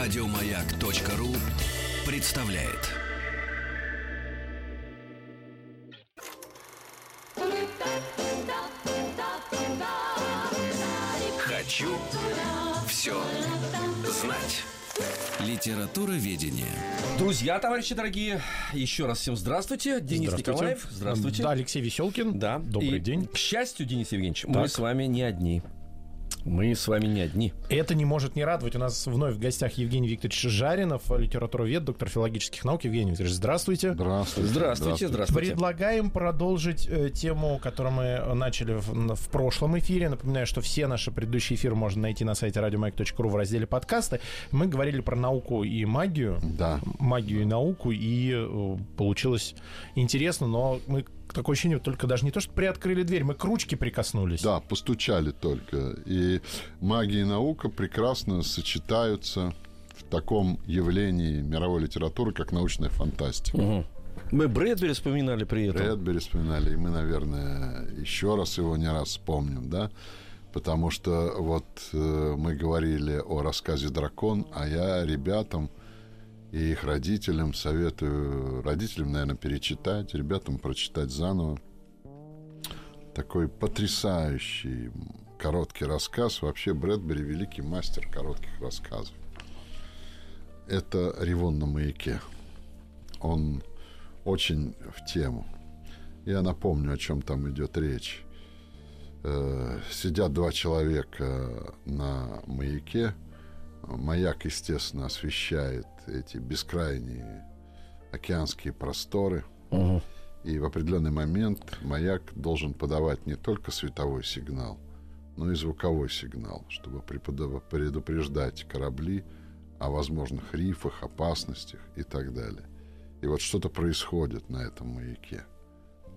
Радиомаяк.ру представляет. Хочу все знать. Литература ведения. Друзья, товарищи дорогие, еще раз всем здравствуйте. Денис Здравствуйте. Николаев, здравствуйте. Да, Алексей Веселкин. Да. Добрый И, день. К счастью, Денис Евгеньевич, мы Так. с вами не одни. Мы с вами не одни. Это не может не радовать. У нас вновь в гостях Евгений Викторович Жаринов, литературовед, доктор филологических наук. Евгений Викторович, здравствуйте. Здравствуйте. Здравствуйте, здравствуйте. Предлагаем продолжить э, тему, которую мы начали в, в прошлом эфире. Напоминаю, что все наши предыдущие эфиры можно найти на сайте радиомайк.ру в разделе подкасты. Мы говорили про науку и магию. Да. Магию и науку, и э, получилось интересно, но мы такое ощущение, только даже не то, что приоткрыли дверь, мы к ручке прикоснулись. Да, постучали только. И магия и наука прекрасно сочетаются в таком явлении мировой литературы, как научная фантастика. Мгм. Мы Брэдбери вспоминали при этом. Брэдбери вспоминали, и мы, наверное, еще раз его не раз вспомним, да? Потому что вот э, мы говорили о рассказе «Дракон», а я ребятам и их родителям советую, родителям, наверное, перечитать, ребятам прочитать заново. Такой потрясающий короткий рассказ. Вообще Брэдбери великий мастер коротких рассказов. Это «Ревон на маяке». Он очень в тему. Я напомню, о чем там идет речь. Э, Сидят два человека на маяке. Маяк, естественно, освещает эти бескрайние океанские просторы. Мгм. И в определенный момент маяк должен подавать не только световой сигнал, но и звуковой сигнал, чтобы предупреждать корабли о возможных рифах, опасностях и так далее. И вот что-то происходит на этом маяке.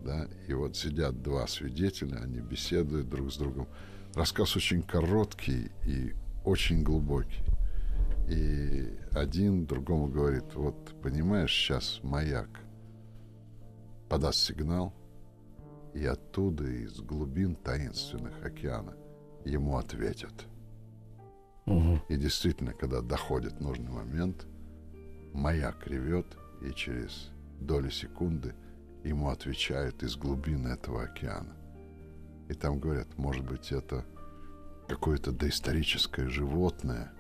Да? И вот сидят два свидетеля, они беседуют друг с другом. Рассказ очень короткий и очень глубокий. И один другому говорит, вот понимаешь, сейчас маяк подаст сигнал, и оттуда, из глубин таинственных океана, ему ответят. Мгм. И действительно, когда доходит нужный момент, маяк ревет, и через доли секунды ему отвечают из глубин этого океана. И там говорят, может быть, это какое-то доисторическое животное,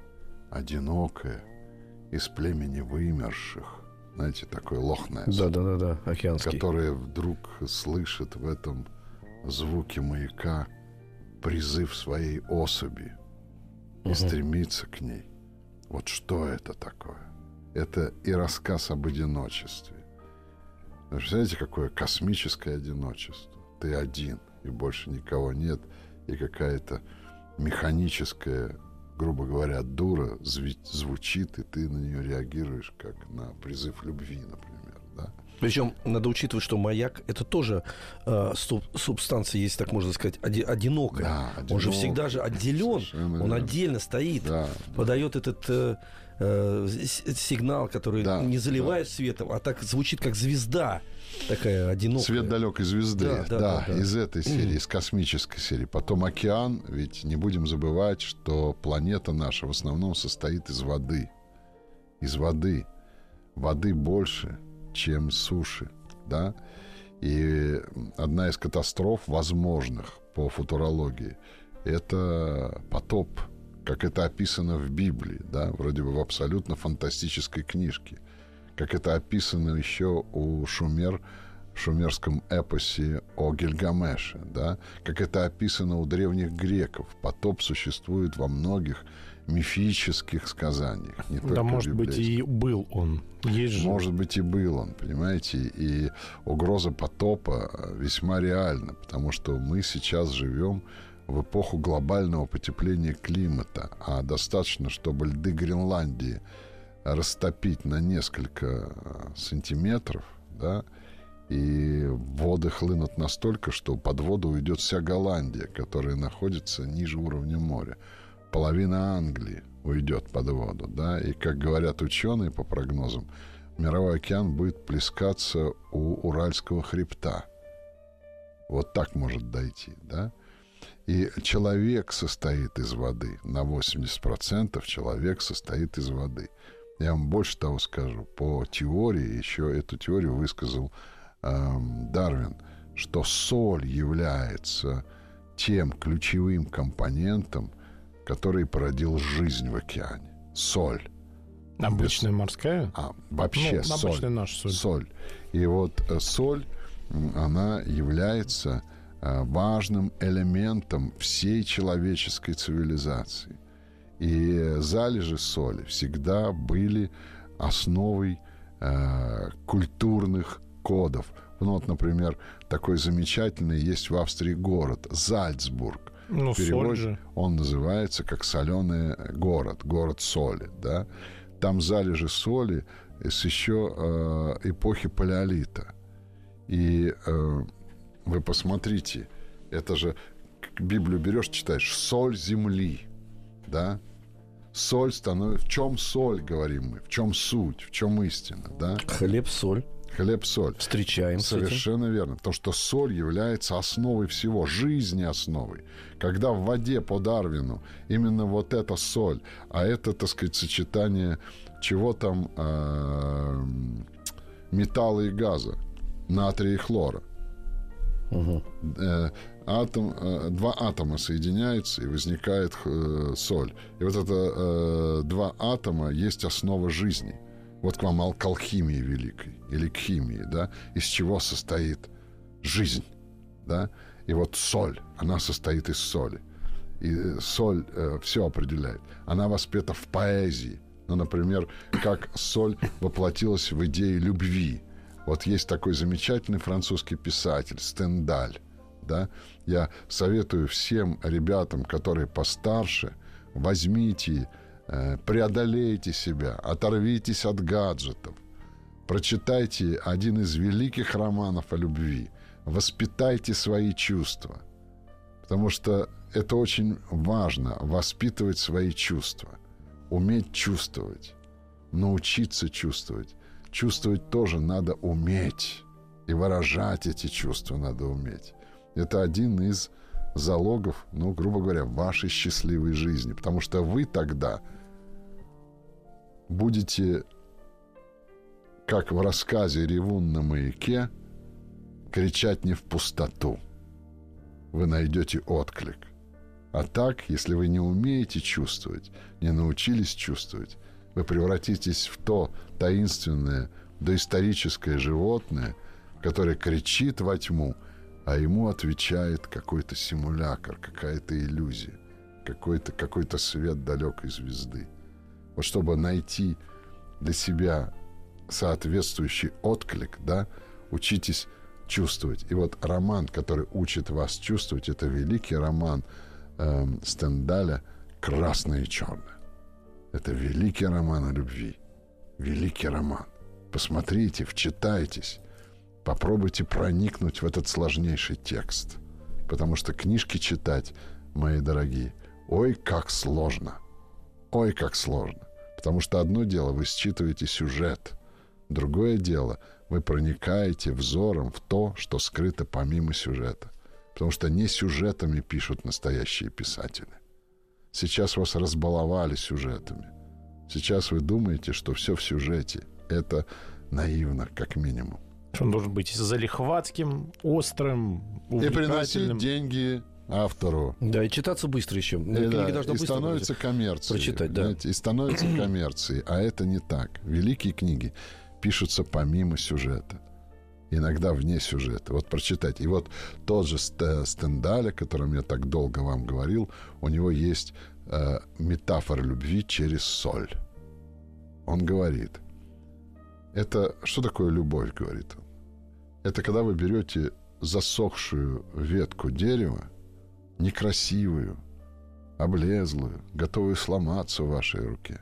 одинокое, из племени вымерших, знаете, такое лохное, Да-да-да, океанский. которое вдруг слышит в этом звуке маяка призыв своей особи и стремится к ней. Вот что это такое? Это и рассказ об одиночестве. Вы Представляете, какое космическое одиночество? Ты один, и больше никого нет, и какая-то механическая, грубо говоря, дура звучит, и ты на нее реагируешь как на призыв любви, например, да? Причем надо учитывать, что маяк это тоже э, суб- субстанция, если так можно сказать, оди- одинокая. Да, Он же всегда же отделен, он верно. отдельно стоит, Да, подает этот э, э, сигнал, который Да, не заливает светом, а так звучит как звезда такая одинокая. Свет далекой звезды, Да, да, да, да, из этой серии, из космической серии. Потом океан, ведь не будем забывать, что планета наша в основном состоит из воды. Из воды. Воды больше, чем суши, да? И одна из катастроф возможных по футурологии – это потоп, как это описано в Библии, да, вроде бы в абсолютно фантастической книжке, как это описано еще у Шумер в шумерском эпосе о Гильгамеше, да, как это описано у древних греков. Потоп существует во многих мифических сказаниях. Не Да, может быть, библейских. и был он. Есть же. Может быть, и был он, понимаете? И угроза потопа э, весьма реальна, потому что мы сейчас живем в эпоху глобального потепления климата, а достаточно, чтобы льды Гренландии растопить на несколько э, сантиметров, да, и воды хлынут настолько, что под воду уйдет вся Голландия, которая находится ниже уровня моря. Половина Англии уйдет под воду, да, и, как говорят ученые по прогнозам, мировой океан будет плескаться у Уральского хребта. Вот так может дойти, да. И человек состоит из воды. На 80% человек состоит из воды. Я вам больше того скажу. По теории, еще эту теорию высказал эм, Дарвин, что соль является тем ключевым компонентом, который породил жизнь в океане. Соль. Обычная морская? А, вообще Ну, соль. обычная наша соль. Соль. И вот э, соль, она является э, важным элементом всей человеческой цивилизации. И залежи соли всегда были основой э, культурных кодов. Ну вот, например, такой замечательный есть в Австрии город Зальцбург. Ну, В соль же. он называется как соленый город, город соли, да. Там залежи соли с еще э, эпохи палеолита. И э, вы посмотрите, это же Библию берешь, читаешь, соль земли, да. Соль становится... В чем соль, говорим мы? В чем суть? В чем истина, да? Хлеб, соль. Хлеб, соль. Встречаем. Совершенно верно. Потому что соль является основой всего, жизни основой. Когда в воде по Дарвину именно вот эта соль, а это, так сказать, сочетание чего там э, металла и газа, натрия и хлора. Э, атом, э, два атома соединяются и возникает э, соль. И вот это э, два атома есть основа жизни. Вот к вам к алхимии великой или к химии, да, из чего состоит жизнь, да. И вот соль, она состоит из соли. И э, соль все определяет. Она воспета в поэзии. Ну, например, как соль воплотилась в идее любви. Вот есть такой замечательный французский писатель Стендаль. Да? Я советую всем ребятам, которые постарше, возьмите, э, преодолейте себя, оторвитесь от гаджетов, прочитайте один из великих романов о любви, воспитайте свои чувства, потому что это очень важно воспитывать свои чувства, уметь чувствовать, научиться чувствовать. Чувствовать тоже надо уметь. И выражать эти чувства надо уметь. Это один из залогов, ну, грубо говоря, вашей счастливой жизни. Потому что вы тогда будете, как в рассказе «Ревун на маяке», кричать не в пустоту. Вы найдете отклик. А так, если вы не умеете чувствовать, не научились чувствовать, вы превратитесь в то таинственное доисторическое животное, которое кричит во тьму, а ему отвечает какой-то симулякр, какая-то иллюзия, какой-то какой свет далекой звезды. Вот чтобы найти для себя соответствующий отклик, да, учитесь чувствовать. И вот роман, который учит вас чувствовать, это великий роман эм, Стендаля «Красное и черное». Это великий роман о любви. Великий роман. Посмотрите, вчитайтесь. Попробуйте проникнуть в этот сложнейший текст. Потому что книжки читать, мои дорогие, ой, как сложно. Ой, как сложно. Потому что одно дело, вы считываете сюжет. Другое дело, вы проникаете взором в то, что скрыто помимо сюжета. Потому что не сюжетами пишут настоящие писатели. Сейчас вас разбаловали сюжетами. Сейчас вы думаете, что все в сюжете. Это наивно, как минимум. Он должен быть залихватским, острым, И приносить деньги автору. Да, и читаться быстро еще. И, Книга да, должна и быстро становится коммерцией. прочитать, да. знаете, И становится коммерцией. А это не так. Великие книги пишутся помимо сюжета. Иногда вне сюжета. Вот прочитайте. И вот тот же Ст- Стендаль, о котором я так долго вам говорил, у него есть э, метафора любви через соль. Он говорит, это что такое любовь, говорит он? Это когда вы берете засохшую ветку дерева, некрасивую, облезлую, готовую сломаться в вашей руке,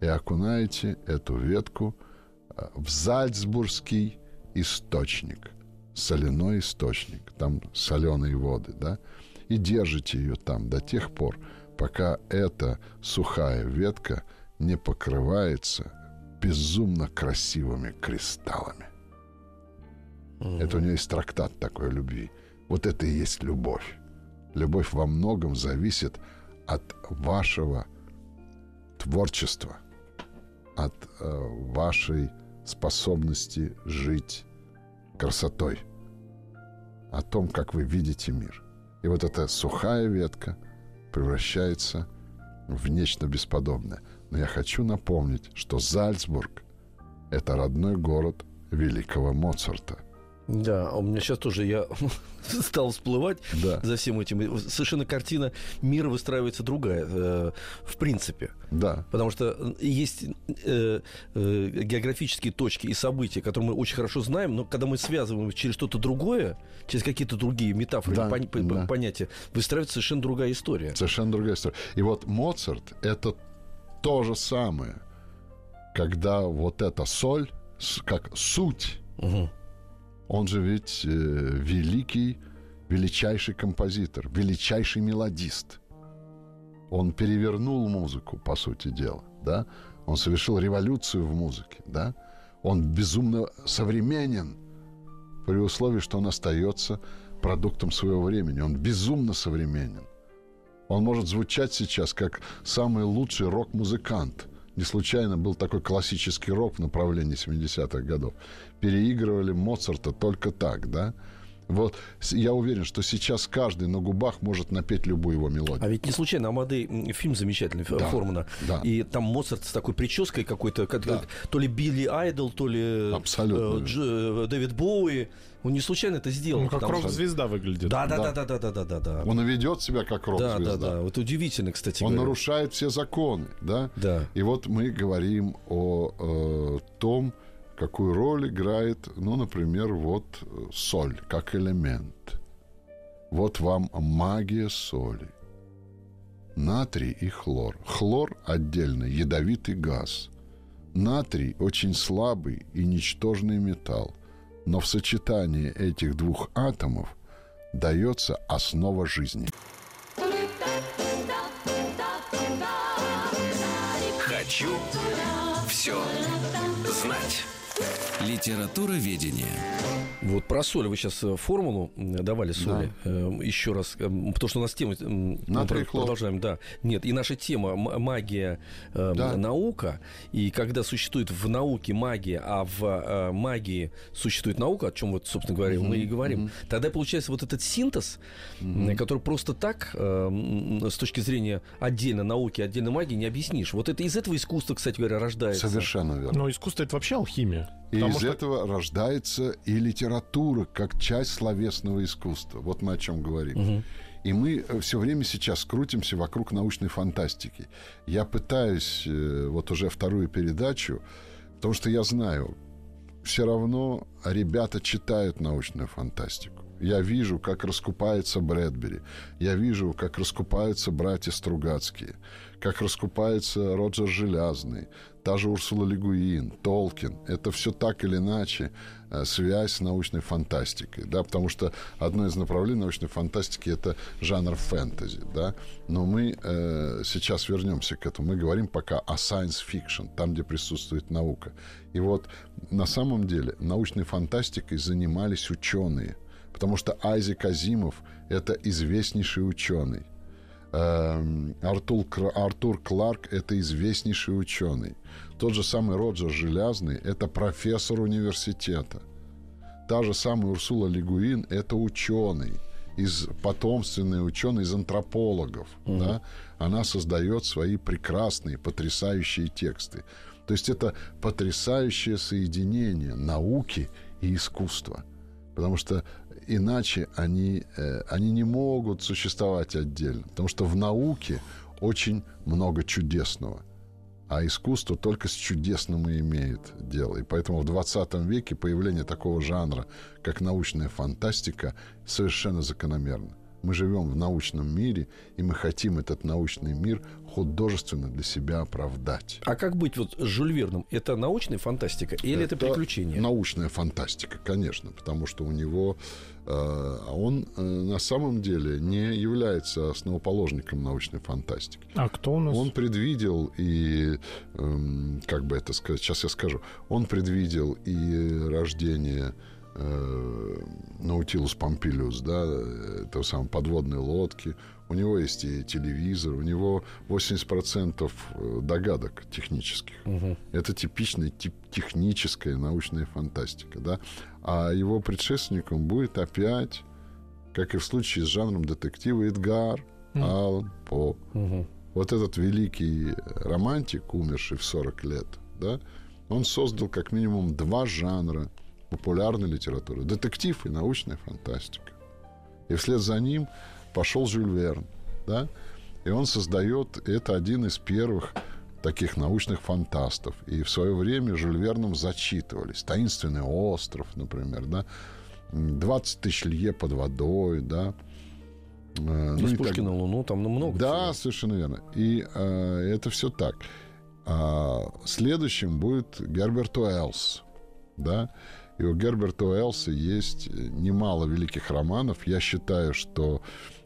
и окунаете эту ветку э, в Зальцбургский источник, соляной источник, там соленые воды, да, и держите ее там до тех пор, пока эта сухая ветка не покрывается безумно красивыми кристаллами. Это у нее есть трактат такой о любви. Вот это и есть любовь. Любовь во многом зависит от вашего творчества, от э, вашей способности жить красотой, о том, как вы видите мир. И вот эта сухая ветка превращается в нечто бесподобное. Но я хочу напомнить, что Зальцбург – это родной город великого Моцарта – да, а у меня сейчас тоже я стал всплывать да. за всем этим. Совершенно картина мира выстраивается другая, э, в принципе. Да. Потому что есть э, э, географические точки и события, которые мы очень хорошо знаем, но когда мы связываем через что-то другое, через какие-то другие метафоры, да, пон- да. понятия, выстраивается совершенно другая история. Совершенно другая история. И вот Моцарт — это то же самое, когда вот эта соль, как суть, угу он же ведь э, великий, величайший композитор, величайший мелодист. Он перевернул музыку, по сути дела, да? Он совершил революцию в музыке, да? Он безумно современен при условии, что он остается продуктом своего времени. Он безумно современен. Он может звучать сейчас как самый лучший рок-музыкант – не случайно был такой классический рок в направлении 70-х годов. Переигрывали Моцарта только так, да? Вот я уверен, что сейчас каждый на губах может напеть любую его мелодию. А ведь не случайно Амадей фильм замечательный да, Формана. Да. И там Моцарт с такой прической какой-то, как, да. то ли Билли Айдол, то ли Абсолютно. Э, Дж, э, Дэвид Боуи. Он не случайно это сделал. Ну, как рок-звезда что... выглядит. Да, да, да, да, да, да, да, да, да. Он ведет себя как рок-звезда. Да, да, да. Вот удивительно, кстати. Он говоря. нарушает все законы, да? Да. И вот мы говорим о э, том, какую роль играет, ну, например, вот соль как элемент. Вот вам магия соли. Натрий и хлор. Хлор отдельно ядовитый газ. Натрий очень слабый и ничтожный металл. Но в сочетании этих двух атомов дается основа жизни. Хочу все знать. you Литература ведения. Вот про соль вы сейчас э, формулу давали соли. Да. Эм, Еще раз, потому что у нас тема... Мы продолжаем, да. Нет, и наша тема магия, эм, да. наука. И когда существует в науке магия, а в э, магии существует наука, о чем вот, собственно говоря, mm-hmm. мы и говорим, mm-hmm. тогда получается вот этот синтез, mm-hmm. который просто так, с точки зрения отдельно науки, отдельно магии, не объяснишь. Вот это из этого искусства, кстати говоря, рождается. Совершенно верно. Но искусство это вообще алхимия. И Потому из что... этого рождается и литература как часть словесного искусства. Вот мы о чем говорим. Угу. И мы э, все время сейчас крутимся вокруг научной фантастики. Я пытаюсь э, вот уже вторую передачу, потому что я знаю, все равно ребята читают научную фантастику. Я вижу, как раскупается Брэдбери. Я вижу, как раскупаются братья Стругацкие. Как раскупается Роджер Железный та же Урсула Легуин, Толкин, это все так или иначе э, связь с научной фантастикой, да, потому что одно из направлений научной фантастики это жанр фэнтези, да, но мы э, сейчас вернемся к этому, мы говорим пока о science fiction, там, где присутствует наука. И вот на самом деле научной фантастикой занимались ученые, потому что Айзек Азимов это известнейший ученый, Артур, Артур Кларк – это известнейший ученый. Тот же самый Роджер Железный – это профессор университета. Та же самая Урсула Лигуин – это ученый из потомственный ученый из антропологов, угу. да, она создает свои прекрасные, потрясающие тексты. То есть это потрясающее соединение науки и искусства. Потому что иначе они, э, они не могут существовать отдельно. Потому что в науке очень много чудесного. А искусство только с чудесным и имеет дело. И поэтому в 20 веке появление такого жанра, как научная фантастика, совершенно закономерно. Мы живем в научном мире, и мы хотим этот научный мир художественно для себя оправдать. А как быть вот с Жюль Верном? Это научная фантастика или это, это приключение? Научная фантастика, конечно, потому что у него э, он э, на самом деле не является основоположником научной фантастики. А кто у нас? Он предвидел и, э, как бы это сказать, сейчас я скажу, он предвидел и рождение э, Наутилус Помпилиус, да, то самое подводные лодки. У него есть и телевизор, у него 80% э, догадок технических. Угу. Это типичная тип, техническая научная фантастика, да. А его предшественником будет опять, как и в случае с жанром детектива, Эдгар угу. Аллан По. Угу. Вот этот великий романтик, умерший в 40 лет, да, он создал как минимум два жанра популярной литературы. Детектив и научная фантастика. И вслед за ним пошел Жюль Верн. Да? И он создает, это один из первых таких научных фантастов. И в свое время Жюль Верном зачитывались. «Таинственный остров», например, да? «20 тысяч лье под водой», да? Э, ну, Из пушки так... на Луну, там ну, много. Да, всего. совершенно верно. И э, это все так. А следующим будет Герберт Уэллс, да? И у Герберта Уэллса есть немало великих романов. Я считаю, что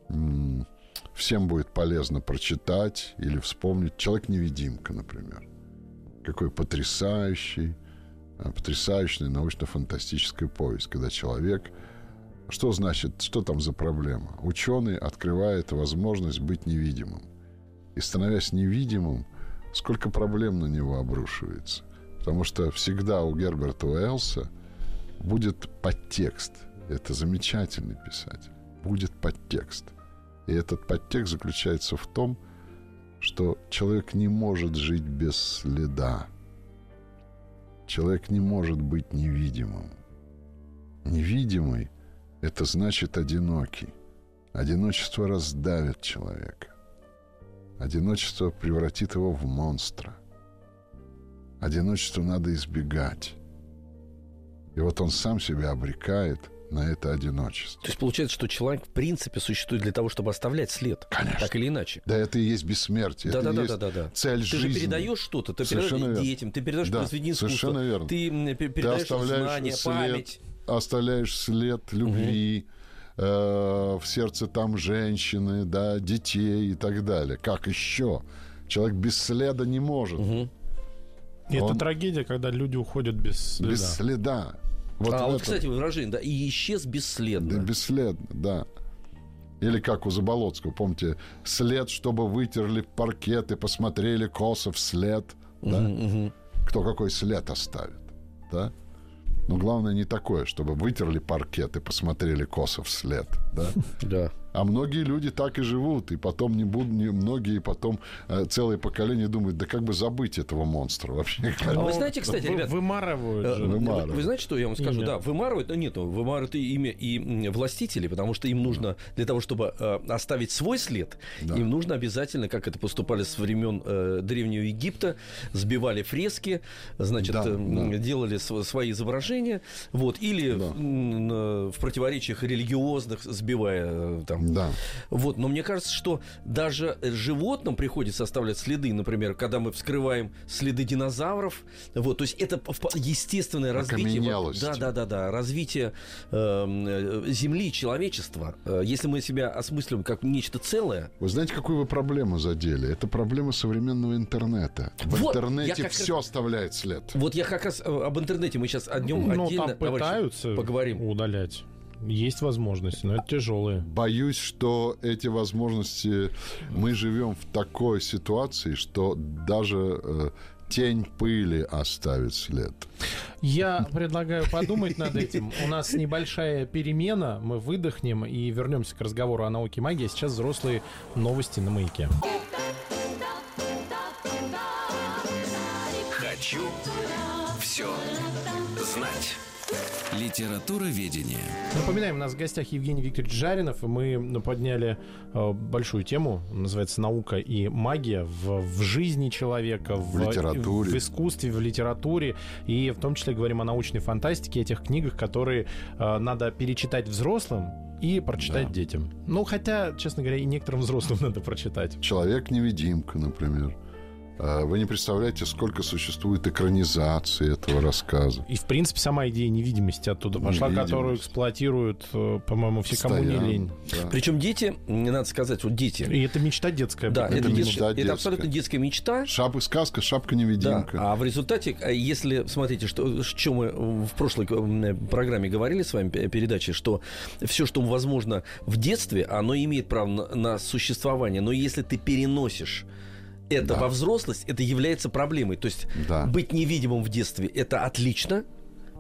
м- всем будет полезно прочитать или вспомнить «Человек-невидимка», например. Какой потрясающий, э, потрясающая научно-фантастическая повесть, когда человек... Что значит, что там за проблема? Ученый открывает возможность быть невидимым. И становясь невидимым, сколько проблем на него обрушивается. Потому что всегда у Герберта Уэллса – будет подтекст. Это замечательный писатель. Будет подтекст. И этот подтекст заключается в том, что человек не может жить без следа. Человек не может быть невидимым. Невидимый – это значит одинокий. Одиночество раздавит человека. Одиночество превратит его в монстра. Одиночество надо избегать. И вот он сам себя обрекает на это одиночество. То есть получается, что человек в принципе существует для того, чтобы оставлять след. Конечно. Так или иначе. Да, это и есть бессмертие. Да, это да, да, да, да, да. Цель ты жизни. Ты же передаешь что-то, ты совершенно передаешь верно. детям, ты передаешь да, произведение искусства. Совершенно верно. Ты передаешь ты знания, след, память. Оставляешь след любви. Угу в сердце там женщины, да, детей и так далее. Как еще? Человек без следа не может. Угу. И Он... это трагедия, когда люди уходят без следа. Без следа. Вот а, вот, кстати, выражение, да, и исчез бесследно. Да, бесследно, да. Или как у Заболоцкого, помните, след, чтобы вытерли паркет и посмотрели косо вслед, да? Угу, Кто какой след оставит, да? Но главное не такое, чтобы вытерли паркет и посмотрели косо вслед, да? Да. А многие люди так и живут, и потом не будут, не, многие потом э, целое поколение думают, да как бы забыть этого монстра вообще. А вы знаете, кстати, ребят... Вымарывают э, же. Вымарывают. Вы, вы знаете, что я вам скажу? Имя. Да, вымарывают, но нет, вымарывают и имя и властители, потому что им нужно, для того, чтобы э, оставить свой след, да. им нужно обязательно, как это поступали с времен э, Древнего Египта, сбивали фрески, значит, да, э, да. делали свои изображения, вот, или да. в, в противоречиях религиозных, сбивая э, там да. Вот, но мне кажется, что даже животным приходится оставлять следы, например, когда мы вскрываем следы динозавров, вот, то есть это естественное развитие, вот, да, да, да, да, развитие эм, э, Земли, человечества. Э, если мы себя осмыслим как нечто целое. Вы знаете, какую вы проблему задели? Это проблема современного интернета. В вот, интернете все раз... оставляет след. Вот я как раз э, об интернете мы сейчас о нем ну, отдельно там пытаются поговорим. удалять. Есть возможности, но это тяжелые. Боюсь, что эти возможности... Мы живем в такой ситуации, что даже э, тень пыли оставит след. Я предлагаю подумать над этим. У нас небольшая перемена. Мы выдохнем и вернемся к разговору о науке и магии. А сейчас взрослые новости на маяке. Литература ведения. Напоминаем, у нас в гостях Евгений Викторович Жаринов, и мы подняли э, большую тему, называется «Наука и магия» в, в жизни человека, в, в литературе, в искусстве, в литературе, и в том числе говорим о научной фантастике, этих книгах, которые э, надо перечитать взрослым, и прочитать да. детям. Ну, хотя, честно говоря, и некоторым взрослым надо прочитать. Человек-невидимка, например. А, вы не представляете, сколько существует экранизации этого рассказа. И, в принципе, сама идея невидимости оттуда пошла, Невидимость. которую эксплуатируют, э, по-моему, все, кому не лень. Да. Причем дети, не надо сказать, вот дети. И это мечта детская. Да, это, это мечта детская. Это абсолютно детская мечта. Шапка сказка, шапка-невидимка. Да. А в результате, а если, смотрите, что, что мы в прошлой программе говорили с вами, передаче, что все, что возможно в детстве, оно имеет право на, на существование. Но если ты переносишь это да. во взрослость, это является проблемой. То есть да. быть невидимым в детстве это отлично,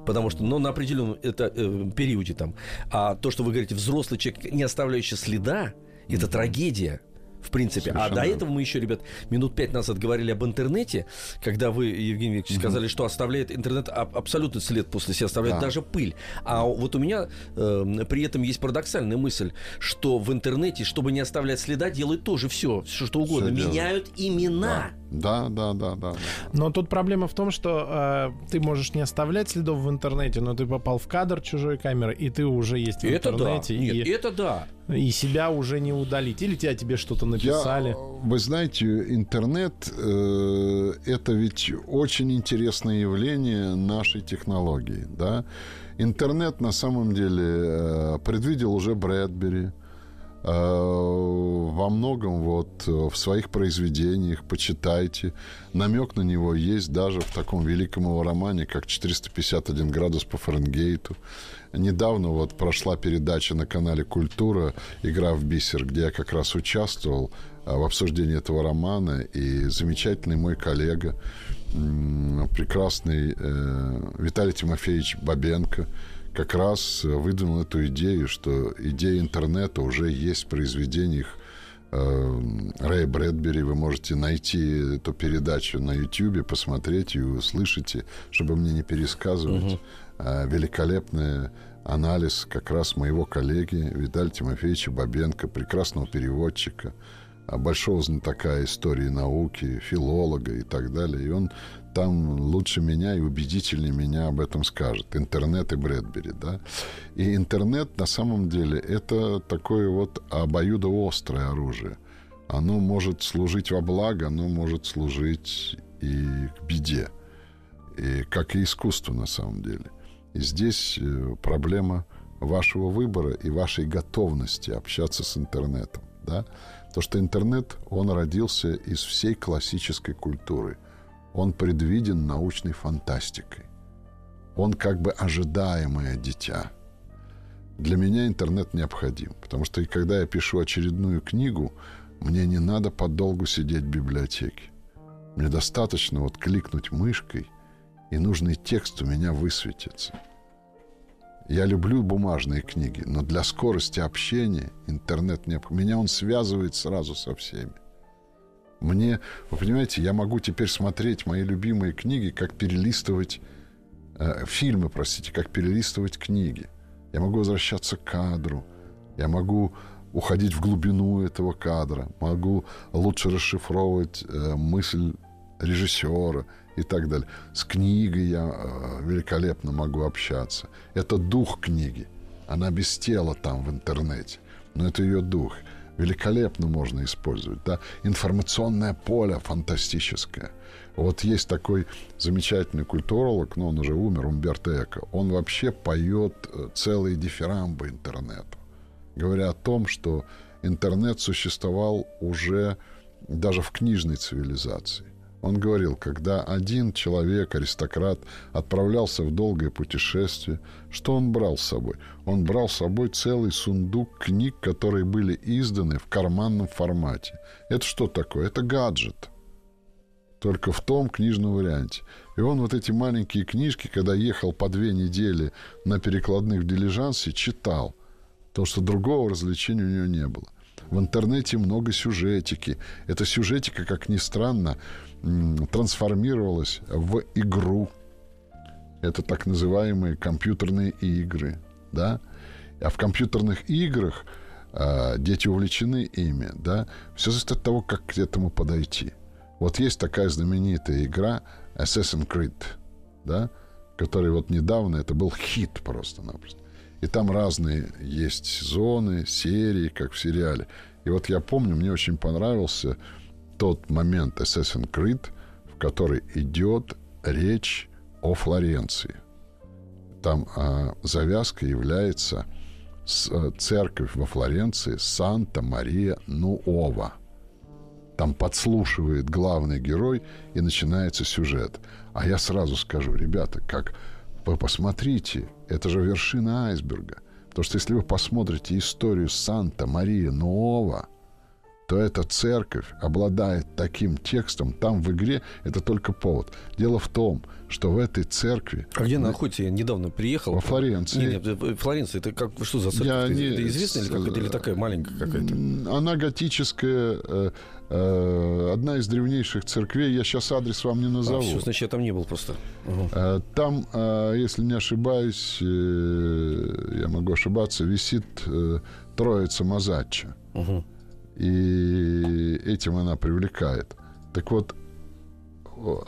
потому что, ну, на определенном это, э, периоде там. А то, что вы говорите, взрослый человек, не оставляющий следа, это mm-hmm. трагедия в принципе. Совершенно. А до этого мы еще, ребят, минут пять назад говорили об интернете, когда вы, Евгений Викторович, сказали, что оставляет интернет абсолютно след после себя, оставляет да. даже пыль. А вот у меня э, при этом есть парадоксальная мысль, что в интернете, чтобы не оставлять следа, делают тоже все, все что угодно. Все Меняют имена. Да. Да, да, да, да. Но тут проблема в том, что э, ты можешь не оставлять следов в интернете, но ты попал в кадр чужой камеры, и ты уже есть в это интернете. Да. И, Нет, это да. И себя уже не удалить. Или тебя тебе что-то написали. Я, вы знаете, интернет э, это ведь очень интересное явление нашей технологии. Да? Интернет на самом деле э, предвидел уже Брэдбери во многом вот э, в своих произведениях, почитайте. Намек на него есть даже в таком великом его романе, как «451 градус по Фаренгейту». Недавно вот прошла передача на канале «Культура. Игра в бисер», где я как раз участвовал э, в обсуждении этого романа. И замечательный мой коллега, прекрасный Виталий Тимофеевич Бабенко – как раз выдвинул эту идею, что идея интернета уже есть в произведениях э, Рэя Брэдбери. Вы можете найти эту передачу на YouTube, посмотреть и услышите, чтобы мне не пересказывать. Угу. Великолепный анализ как раз моего коллеги Виталия Тимофеевича Бабенко, прекрасного переводчика, а большого знатока истории науки, филолога и так далее. И он там лучше меня и убедительнее меня об этом скажет. Интернет и Брэдбери, да. И интернет на самом деле это такое вот обоюдоострое оружие. Оно может служить во благо, оно может служить и к беде. И как и искусство на самом деле. И здесь э, проблема вашего выбора и вашей готовности общаться с интернетом. Да? То, что интернет, он родился из всей классической культуры – он предвиден научной фантастикой. Он как бы ожидаемое дитя. Для меня интернет необходим, потому что и когда я пишу очередную книгу, мне не надо подолгу сидеть в библиотеке. Мне достаточно вот кликнуть мышкой, и нужный текст у меня высветится. Я люблю бумажные книги, но для скорости общения интернет необходим. Меня он связывает сразу со всеми. Мне, вы понимаете, я могу теперь смотреть мои любимые книги, как перелистывать э, фильмы, простите, как перелистывать книги. Я могу возвращаться к кадру, я могу уходить в глубину этого кадра, могу лучше расшифровывать э, мысль режиссера и так далее. С книгой я э, великолепно могу общаться. Это дух книги. Она без тела там в интернете, но это ее дух великолепно можно использовать. Да? Информационное поле фантастическое. Вот есть такой замечательный культуролог, но он уже умер, Умберто Эко. Он вообще поет э, целые дифирамбы интернету, говоря о том, что интернет существовал уже даже в книжной цивилизации. Он говорил, когда один человек, аристократ, отправлялся в долгое путешествие, что он брал с собой? Он брал с собой целый сундук книг, которые были изданы в карманном формате. Это что такое? Это гаджет. Только в том книжном варианте. И он вот эти маленькие книжки, когда ехал по две недели на перекладных в дилижансе, читал. то что другого развлечения у него не было. В интернете много сюжетики. Эта сюжетика, как ни странно, трансформировалась в игру. Это так называемые компьютерные игры. Да? А в компьютерных играх э, дети увлечены ими. Да? Все зависит от того, как к этому подойти. Вот есть такая знаменитая игра Assassin's Creed, да, который вот недавно, это был хит просто-напросто. И там разные есть сезоны, серии, как в сериале. И вот я помню, мне очень понравился тот момент Assassin's Creed, в который идет речь о Флоренции. Там а, завязка является с, а, церковь во Флоренции Санта-Мария-Нуова. Там подслушивает главный герой, и начинается сюжет. А я сразу скажу, ребята, как вы посмотрите, это же вершина айсберга. Потому что если вы посмотрите историю Санта-Мария-Нуова – то эта церковь обладает таким текстом, там в игре это только повод. Дело в том, что в этой церкви... А где находится? Я недавно приехал. Во Флоренции. Нет, нет, Флоренция, это как, что за церковь? Я это, не... известно или, как, или такая маленькая какая-то? Она готическая, э, э, одна из древнейших церквей. Я сейчас адрес вам не назову. А, все, значит, я там не был просто. Угу. Там, если не ошибаюсь, э, я могу ошибаться, висит Троица Мазачча. Угу и этим она привлекает. Так вот,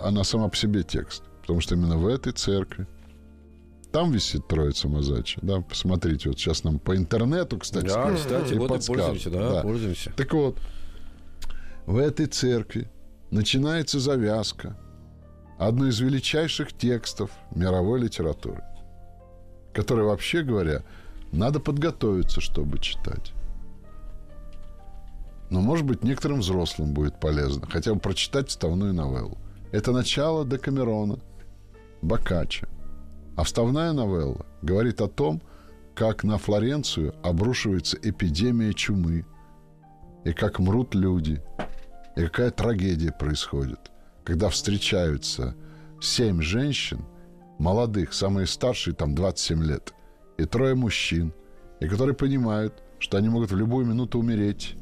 она сама по себе текст, потому что именно в этой церкви там висит Троица Мазача, да, посмотрите, вот сейчас нам по интернету, кстати, да, кстати, вот пользуемся, да, да, пользуемся. Так вот, в этой церкви начинается завязка одной из величайших текстов мировой литературы, который, вообще говоря, надо подготовиться, чтобы читать. Но, может быть, некоторым взрослым будет полезно хотя бы прочитать вставную новеллу. Это начало Декамерона, Бокаччо. А вставная новелла говорит о том, как на Флоренцию обрушивается эпидемия чумы, и как мрут люди, и какая трагедия происходит, когда встречаются семь женщин, молодых, самые старшие, там 27 лет, и трое мужчин, и которые понимают, что они могут в любую минуту умереть,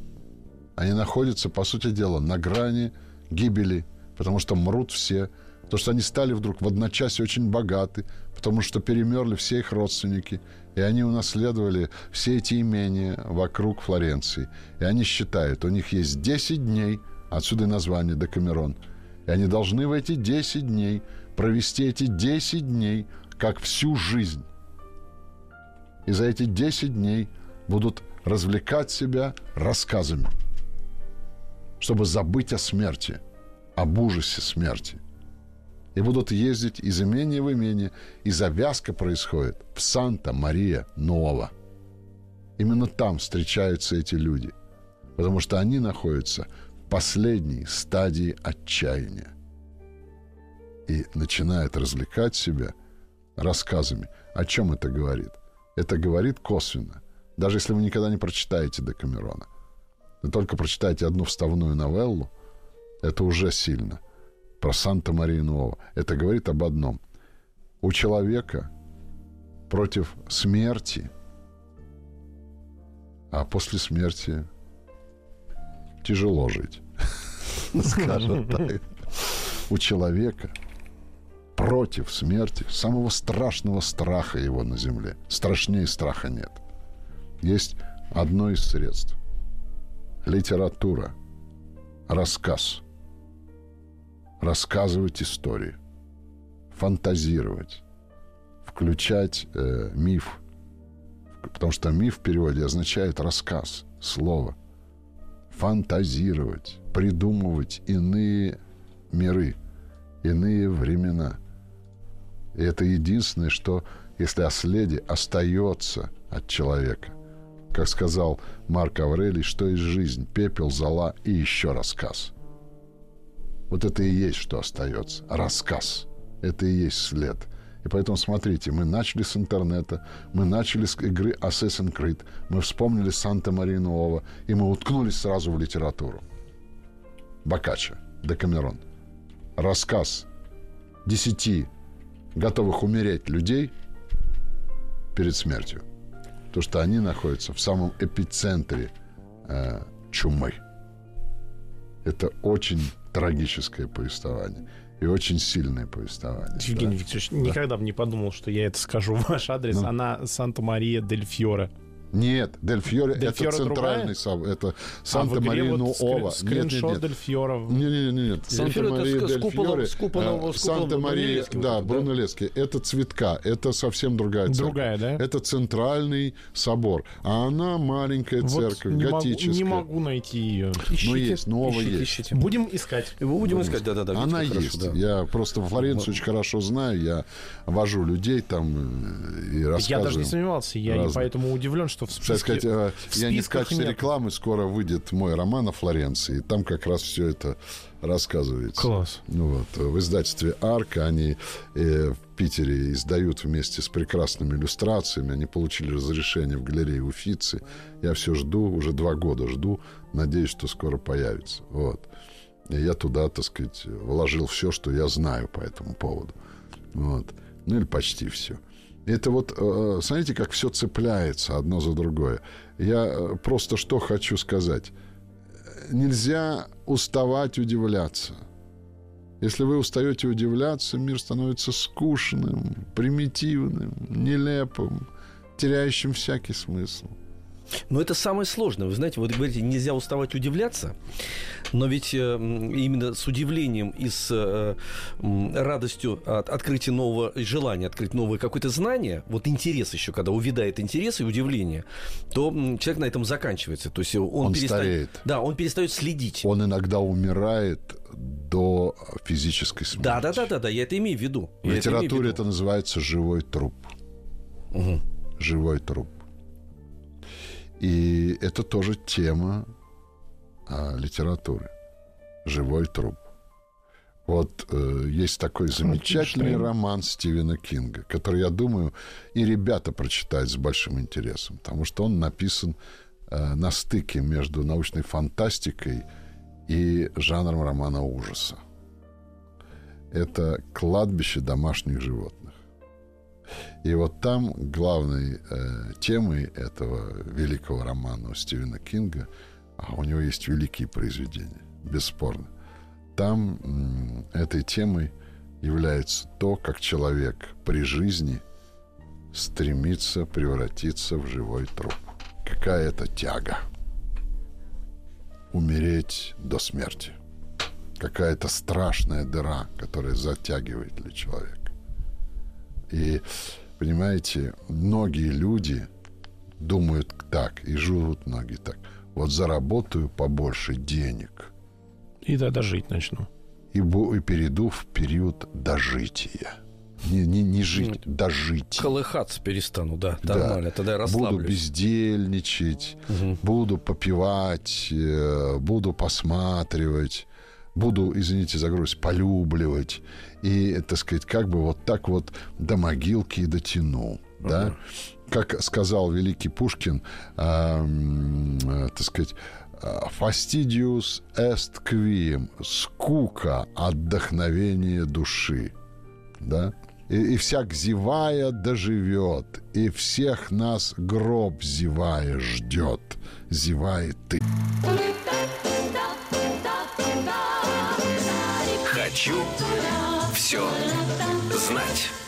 они находятся, по сути дела, на грани гибели, потому что мрут все, потому что они стали вдруг в одночасье очень богаты, потому что перемерли все их родственники, и они унаследовали все эти имения вокруг Флоренции. И они считают, у них есть 10 дней, отсюда и название Декамерон, и они должны в эти 10 дней провести эти 10 дней как всю жизнь. И за эти 10 дней будут развлекать себя рассказами – чтобы забыть о смерти, об ужасе смерти. И будут ездить из имения в имение, и завязка происходит в Санта-Мария-Нова. Именно там встречаются эти люди, потому что они находятся в последней стадии отчаяния и начинают развлекать себя рассказами. О чем это говорит? Это говорит косвенно, даже если вы никогда не прочитаете Декамерона. Вы только прочитайте одну вставную новеллу, это уже сильно. Про Санта-Марию Нуова. Это говорит об одном. У человека против смерти, а после смерти тяжело жить, скажем так. У человека против смерти, самого страшного страха его на земле. Страшнее страха нет. Есть одно из средств литература, рассказ, рассказывать истории, фантазировать, включать э, миф, потому что миф в переводе означает рассказ, слово, фантазировать, придумывать иные миры, иные времена. И это единственное, что, если о следе остается от человека – как сказал Марк Аврелий, что есть жизнь, пепел, зола и еще рассказ. Вот это и есть, что остается. Рассказ. Это и есть след. И поэтому смотрите, мы начали с интернета, мы начали с игры Assassin's Creed, мы вспомнили Санта-Мария Нуова, и мы уткнулись сразу в литературу. Бокаччо, Декамерон. Рассказ десяти готовых умереть людей перед смертью – то, что они находятся в самом эпицентре э, чумы. Это очень трагическое повествование и очень сильное повествование. Евгений да. Викторович, да. никогда бы не подумал, что я это скажу в ваш адрес. Ну. Она Санта-Мария дель Фьоре. Нет, Дель Фьоре это центральный сам, это а, Санта-Мария Нуова. Скриншот Дель Фьоре. Нет, нет, нет, Санта-Мария Дель Фьоре. Санта-Мария, да, Брунеллески. Это цветка, это совсем другая церковь. Другая, да? Это центральный собор. А она маленькая церковь, не готическая. Могу, не могу найти ее. Ищите, Но есть, Нуова есть. Ищите. Будем искать. Будем искать, да-да-да. Она есть. Да. Я просто Флоренцию очень хорошо знаю. Я вожу людей там э, и рассказываю. Я даже не сомневался. Я поэтому удивлен, что в списке... сказать, э, в я не в качестве нет. рекламы скоро выйдет мой роман о Флоренции. Там как раз все это рассказывается. Класс. Ну, вот, в издательстве «Арка» они э, в Питере издают вместе с прекрасными иллюстрациями. Они получили разрешение в галерее Уфицы. Я все жду, уже два года жду. Надеюсь, что скоро появится. Вот. И я туда, так сказать, вложил все, что я знаю по этому поводу. Вот. Ну или почти все. Это вот, э, смотрите, как все цепляется одно за другое. Я э, просто что хочу сказать. Нельзя уставать удивляться. Если вы устаете удивляться, мир становится скучным, примитивным, нелепым, теряющим всякий смысл. Но это самое сложное. Вы знаете, вот говорите, нельзя уставать удивляться, но ведь э, именно с удивлением и с э, радостью от открытия нового желания, открыть новое какое-то знание, вот интерес еще, когда увядает интерес и удивление, то человек на этом заканчивается. То есть он, он перестает, стареет. Да, он перестает следить. Он иногда умирает до физической смерти. Да, да, да, да, да, я это имею в виду. В литературе это, это называется живой труп. Угу. Живой труп. И это тоже тема а, литературы. Живой труп. Вот э, есть такой замечательный роман Стивена Кинга, который, я думаю, и ребята прочитают с большим интересом, потому что он написан э, на стыке между научной фантастикой и жанром романа ужаса. Это кладбище домашних животных. И вот там главной э, темой этого великого романа у Стивена Кинга, а у него есть великие произведения, бесспорно, там м, этой темой является то, как человек при жизни стремится превратиться в живой труп. Какая это тяга. Умереть до смерти. Какая-то страшная дыра, которая затягивает для человека. И, понимаете, многие люди думают так, и живут многие так. Вот заработаю побольше денег. И тогда жить начну. И, и перейду в период дожития. Не, не, не жить, ну, дожить. Колыхаться перестану, да, да. нормально, тогда я расслаблюсь. Буду бездельничать, угу. буду попивать, э, буду посматривать, буду, извините за грусть, полюбливать. И, так сказать, как бы вот так вот до могилки и дотяну. Uh-huh. Да? Как сказал великий Пушкин, э, э, так сказать, «Fastidius est quim» — скука, отдохновение души. Да? И, и всяк зевая доживет, и всех нас гроб зевая ждет. Зевает ты. Хочу все знать.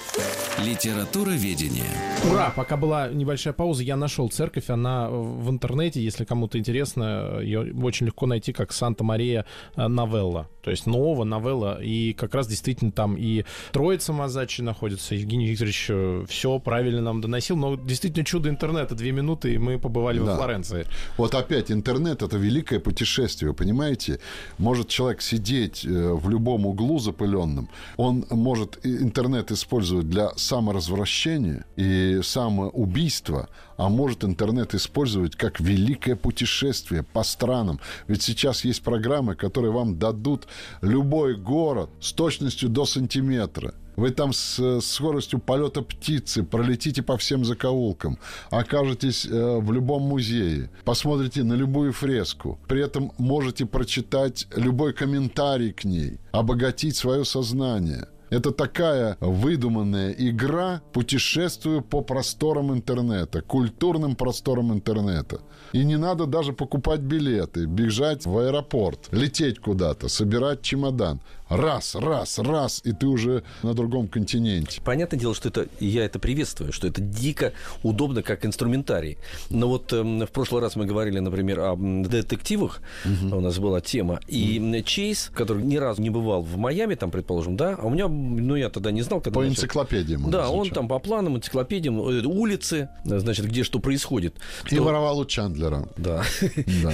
Литература ведения. Ура! Пока была небольшая пауза, я нашел церковь. Она в интернете, если кому-то интересно, ее очень легко найти как Санта-Мария э, Новелла. То есть нового новелла. И как раз действительно там и Троица Мазачи находится. Евгений Викторович э, все правильно нам доносил. Но действительно чудо интернета. Две минуты, и мы побывали да. во Флоренции. Вот опять интернет — это великое путешествие, понимаете? Может человек сидеть э, в любом углу запыленном. Он может интернет использовать для саморазвращения и самоубийства, а может интернет использовать как великое путешествие по странам. Ведь сейчас есть программы, которые вам дадут любой город с точностью до сантиметра. Вы там с скоростью полета птицы пролетите по всем закоулкам, окажетесь э, в любом музее, посмотрите на любую фреску, при этом можете прочитать любой комментарий к ней, обогатить свое сознание – это такая выдуманная игра путешествую по просторам интернета, культурным просторам интернета. И не надо даже покупать билеты, бежать в аэропорт, лететь куда-то, собирать чемодан. Раз, раз, раз, и ты уже на другом континенте. Понятное дело, что это я это приветствую, что это дико удобно как инструментарий. Но вот э, в прошлый раз мы говорили, например, о детективах. Угу. У нас была тема. И угу. Чейз, который ни разу не бывал в Майами, там, предположим, да, а у меня, ну, я тогда не знал, когда... По начал... энциклопедиям. Да, он там по планам, энциклопедиям, э, улицы, значит, где что происходит. И воровал у Чандлера. Да.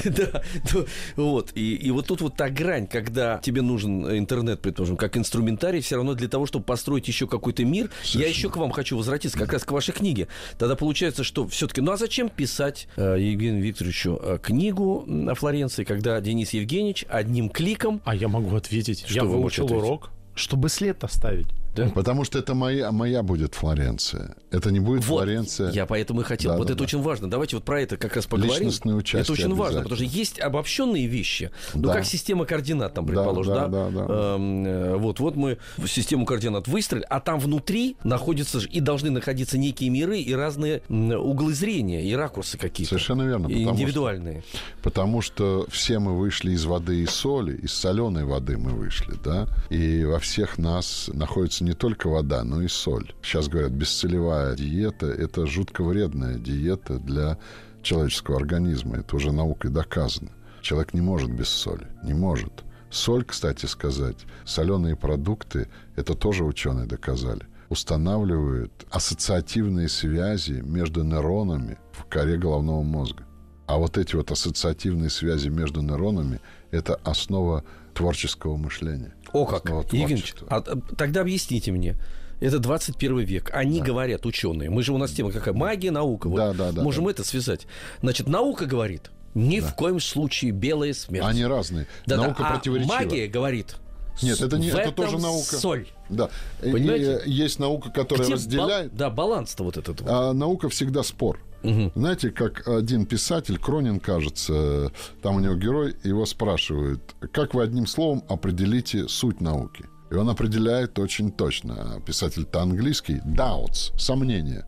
Да. Вот. И вот тут вот та грань, когда тебе нужен интернет, предположим, как инструментарий, все равно для того, чтобы построить еще какой-то мир. Я еще к вам хочу возвратиться, как раз к вашей книге. Тогда получается, что все-таки, ну а зачем писать э, Евгению Викторовичу э, книгу о Флоренции, когда Денис Евгеньевич одним кликом... А я могу ответить. Что я выучил урок, чтобы след оставить. Да? Потому что это моя, моя будет Флоренция. Это не будет вот, Флоренция. Я поэтому и хотел. Да, вот да, это да. очень важно. Давайте вот про это как раз поговорим. Личностное участие Это очень важно, потому что есть обобщенные вещи. Ну, да. как система координат, там, предположим, да? да, да, да. Эм, вот, вот мы систему координат выстроили, а там внутри находятся и должны находиться некие миры и разные углы зрения, и ракурсы какие-то. Совершенно верно. И индивидуальные. Что, потому что все мы вышли из воды и соли, из соленой воды мы вышли, да, и во всех нас находится не только вода, но и соль. Сейчас говорят, бесцелевая диета – это жутко вредная диета для человеческого организма. Это уже наукой доказано. Человек не может без соли, не может. Соль, кстати сказать, соленые продукты, это тоже ученые доказали, устанавливают ассоциативные связи между нейронами в коре головного мозга. А вот эти вот ассоциативные связи между нейронами – это основа творческого мышления. О как, Евгеньевич, а, тогда объясните мне. Это 21 век. Они да. говорят, ученые. Мы же у нас тема какая? Магия, наука. Вот. Да, да, да. Можем да. это связать. Значит, наука говорит, ни да. в коем случае белая смерть. Они разные. Да, наука да. А противоречива. магия говорит, нет, это не, это тоже наука. Соль. Да. Понимаете? И, есть наука, которая Где разделяет. Ба- да, баланс-то вот этот. Вот. А наука всегда спор. Угу. Знаете, как один писатель, Кронин, кажется, там у него герой, его спрашивают, как вы одним словом определите суть науки? И он определяет очень точно. Писатель-то английский. Doubts. Сомнения.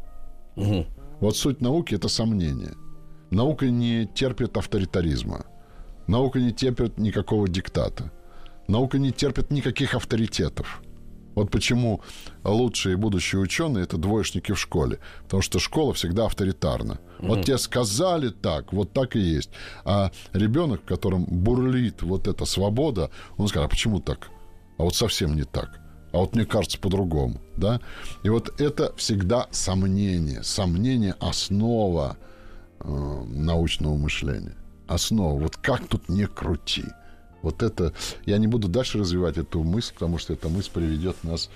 Угу. Вот суть науки – это сомнение. Наука не терпит авторитаризма. Наука не терпит никакого диктата. Наука не терпит никаких авторитетов. Вот почему лучшие будущие ученые это двоечники в школе. Потому что школа всегда авторитарна. Mm-hmm. Вот тебе сказали так, вот так и есть. А ребенок, в котором бурлит вот эта свобода, он скажет, а почему так? А вот совсем не так. А вот мне кажется по-другому, да? И вот это всегда сомнение. Сомнение – основа э, научного мышления. Основа. Вот как тут не крути – вот это... Я не буду дальше развивать эту мысль, потому что эта мысль приведет нас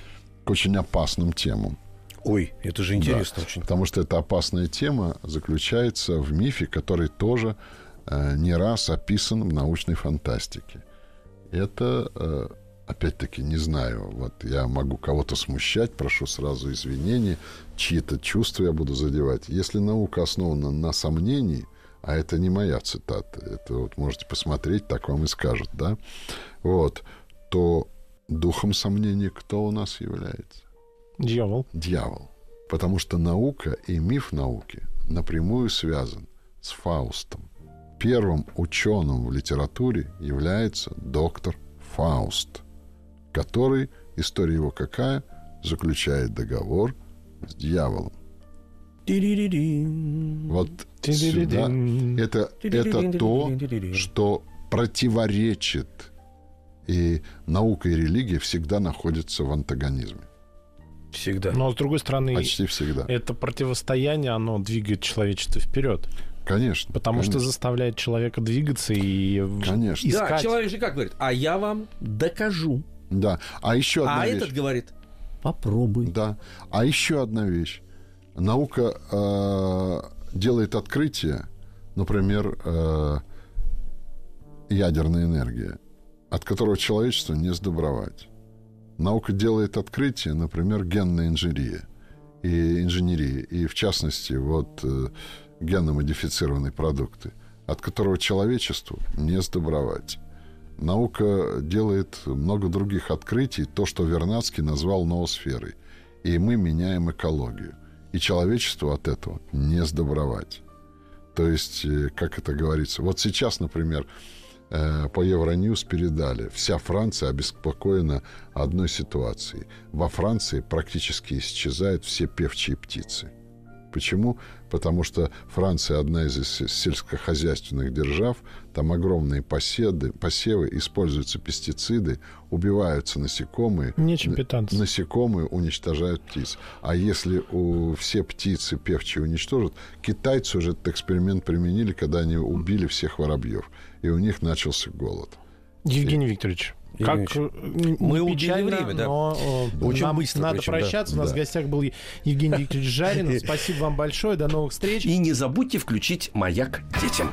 к очень опасным темам. Ой, это же интересно да, очень. Потому что эта опасная тема заключается в мифе, который тоже э, не раз описан в научной фантастике. Это, э, опять-таки, не знаю, вот я могу кого-то смущать, прошу сразу извинений, чьи-то чувства я буду задевать. Если наука основана на сомнении – а это не моя цитата, это вот можете посмотреть, так вам и скажут, да, вот, то духом сомнения кто у нас является? Дьявол. Дьявол. Потому что наука и миф науки напрямую связан с Фаустом. Первым ученым в литературе является доктор Фауст, который, история его какая, заключает договор с дьяволом. Вот сюда. Это, это то, что противоречит. И наука и религия всегда находятся в антагонизме. Всегда. Но с другой стороны, почти всегда. Это противостояние, оно двигает человечество вперед. Конечно. Потому конечно. что заставляет человека двигаться и конечно. искать. Да, человек же как говорит, а я вам докажу. Да. А еще одна а вещь. А этот говорит, попробуй. Да. А еще одна вещь. Наука э, делает открытие, например, э, ядерная энергия, от которого человечество не сдобровать. Наука делает открытие, например, генная инженерия и инженерия, и в частности вот э, генно-модифицированные продукты, от которого человечеству не сдобровать. Наука делает много других открытий, то, что Вернадский назвал ноосферой. И мы меняем экологию – и человечеству от этого не сдобровать. То есть, э, как это говорится, вот сейчас, например, э, по Евроньюз передали. Вся Франция обеспокоена одной ситуацией. Во Франции практически исчезают все певчие птицы. Почему? Потому что Франция одна из сельскохозяйственных держав, там огромные поседы, посевы, используются пестициды, убиваются насекомые. Нечем питаться. Насекомые уничтожают птиц. А если у, все птицы певчие уничтожат, китайцы уже этот эксперимент применили, когда они убили всех воробьев. И у них начался голод. Евгений и... Викторович, как э, мы убили время, да. но э, очень нам быстро, надо причем, прощаться. Да. У нас да. в гостях был Евгений Викторович Жарин. Спасибо вам большое. До новых встреч. И не забудьте включить «Маяк детям».